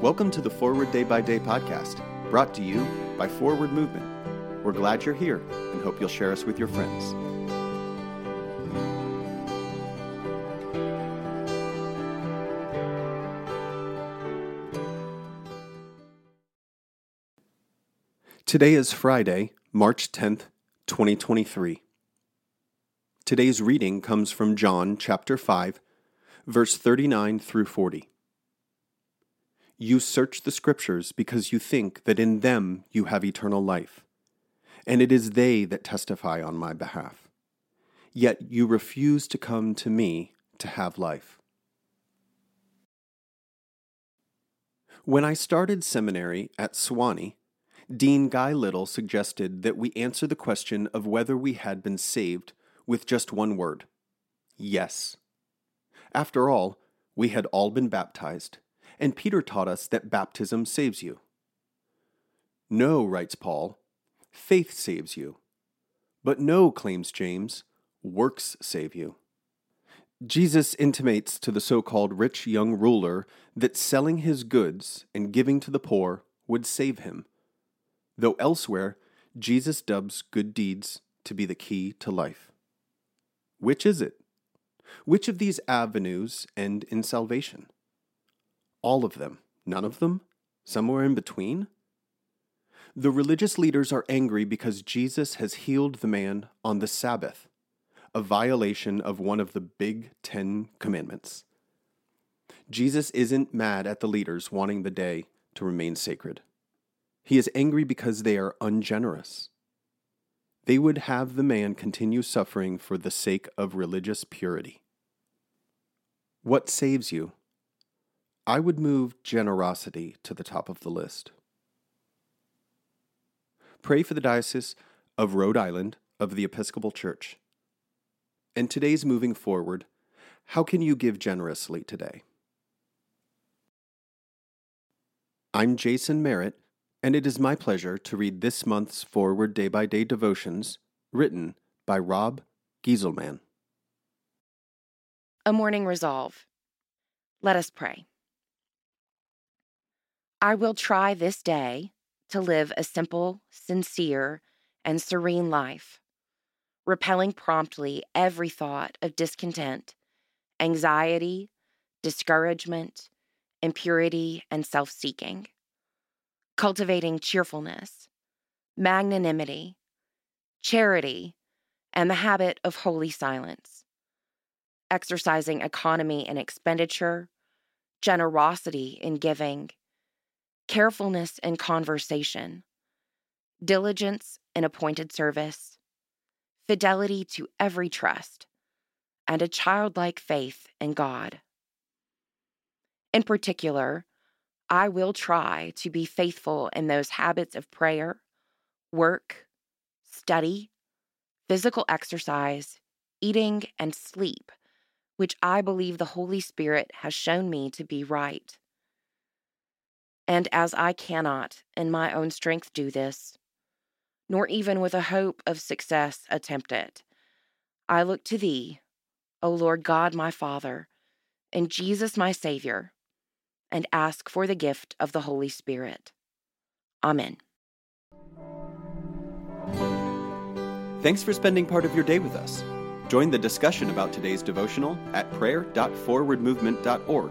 Welcome to the Forward Day by Day podcast, brought to you by Forward Movement. We're glad you're here and hope you'll share us with your friends. Today is Friday, March 10th, 2023. Today's reading comes from John chapter 5, verse 39 through 40. You search the Scriptures because you think that in them you have eternal life, and it is they that testify on my behalf. Yet you refuse to come to me to have life. When I started seminary at Sewanee, Dean Guy Lytle suggested that we answer the question of whether we had been saved with just one word yes. After all, we had all been baptized, and Peter taught us that baptism saves you. No, writes Paul, faith saves you. But no, claims James, works save you. Jesus intimates to the so called rich young ruler that selling his goods and giving to the poor would save him, though elsewhere Jesus dubs good deeds to be the key to life. Which is it? Which of these avenues end in salvation? All of them? None of them? Somewhere in between? The religious leaders are angry because Jesus has healed the man on the Sabbath, a violation of one of the big Ten Commandments. Jesus isn't mad at the leaders wanting the day to remain sacred. He is angry because they are ungenerous. They would have the man continue suffering for the sake of religious purity. What saves you? I would move generosity to the top of the list. Pray for the Diocese of Rhode Island of the Episcopal Church. And today's moving forward, how can you give generously today? I'm Jason Merritt, and it is my pleasure to read this month's Forward Day by Day devotions written by Rob Gieselman. A morning resolve. Let us pray. I will try this day to live a simple, sincere, and serene life, repelling promptly every thought of discontent, anxiety, discouragement, impurity, and self seeking, cultivating cheerfulness, magnanimity, charity, and the habit of holy silence. Exercising economy in expenditure, generosity in giving, carefulness in conversation, diligence in appointed service, fidelity to every trust, and a childlike faith in God. In particular, I will try to be faithful in those habits of prayer, work, study, physical exercise, eating, and sleep which I believe the Holy Spirit has shown me to be right. And as I cannot in my own strength do this, nor even with a hope of success attempt it, I look to Thee, O Lord God my Father, and Jesus my Savior, and ask for the gift of the Holy Spirit. Amen. Thanks for spending part of your day with us. Join the discussion about today's devotional at prayer.forwardmovement.org,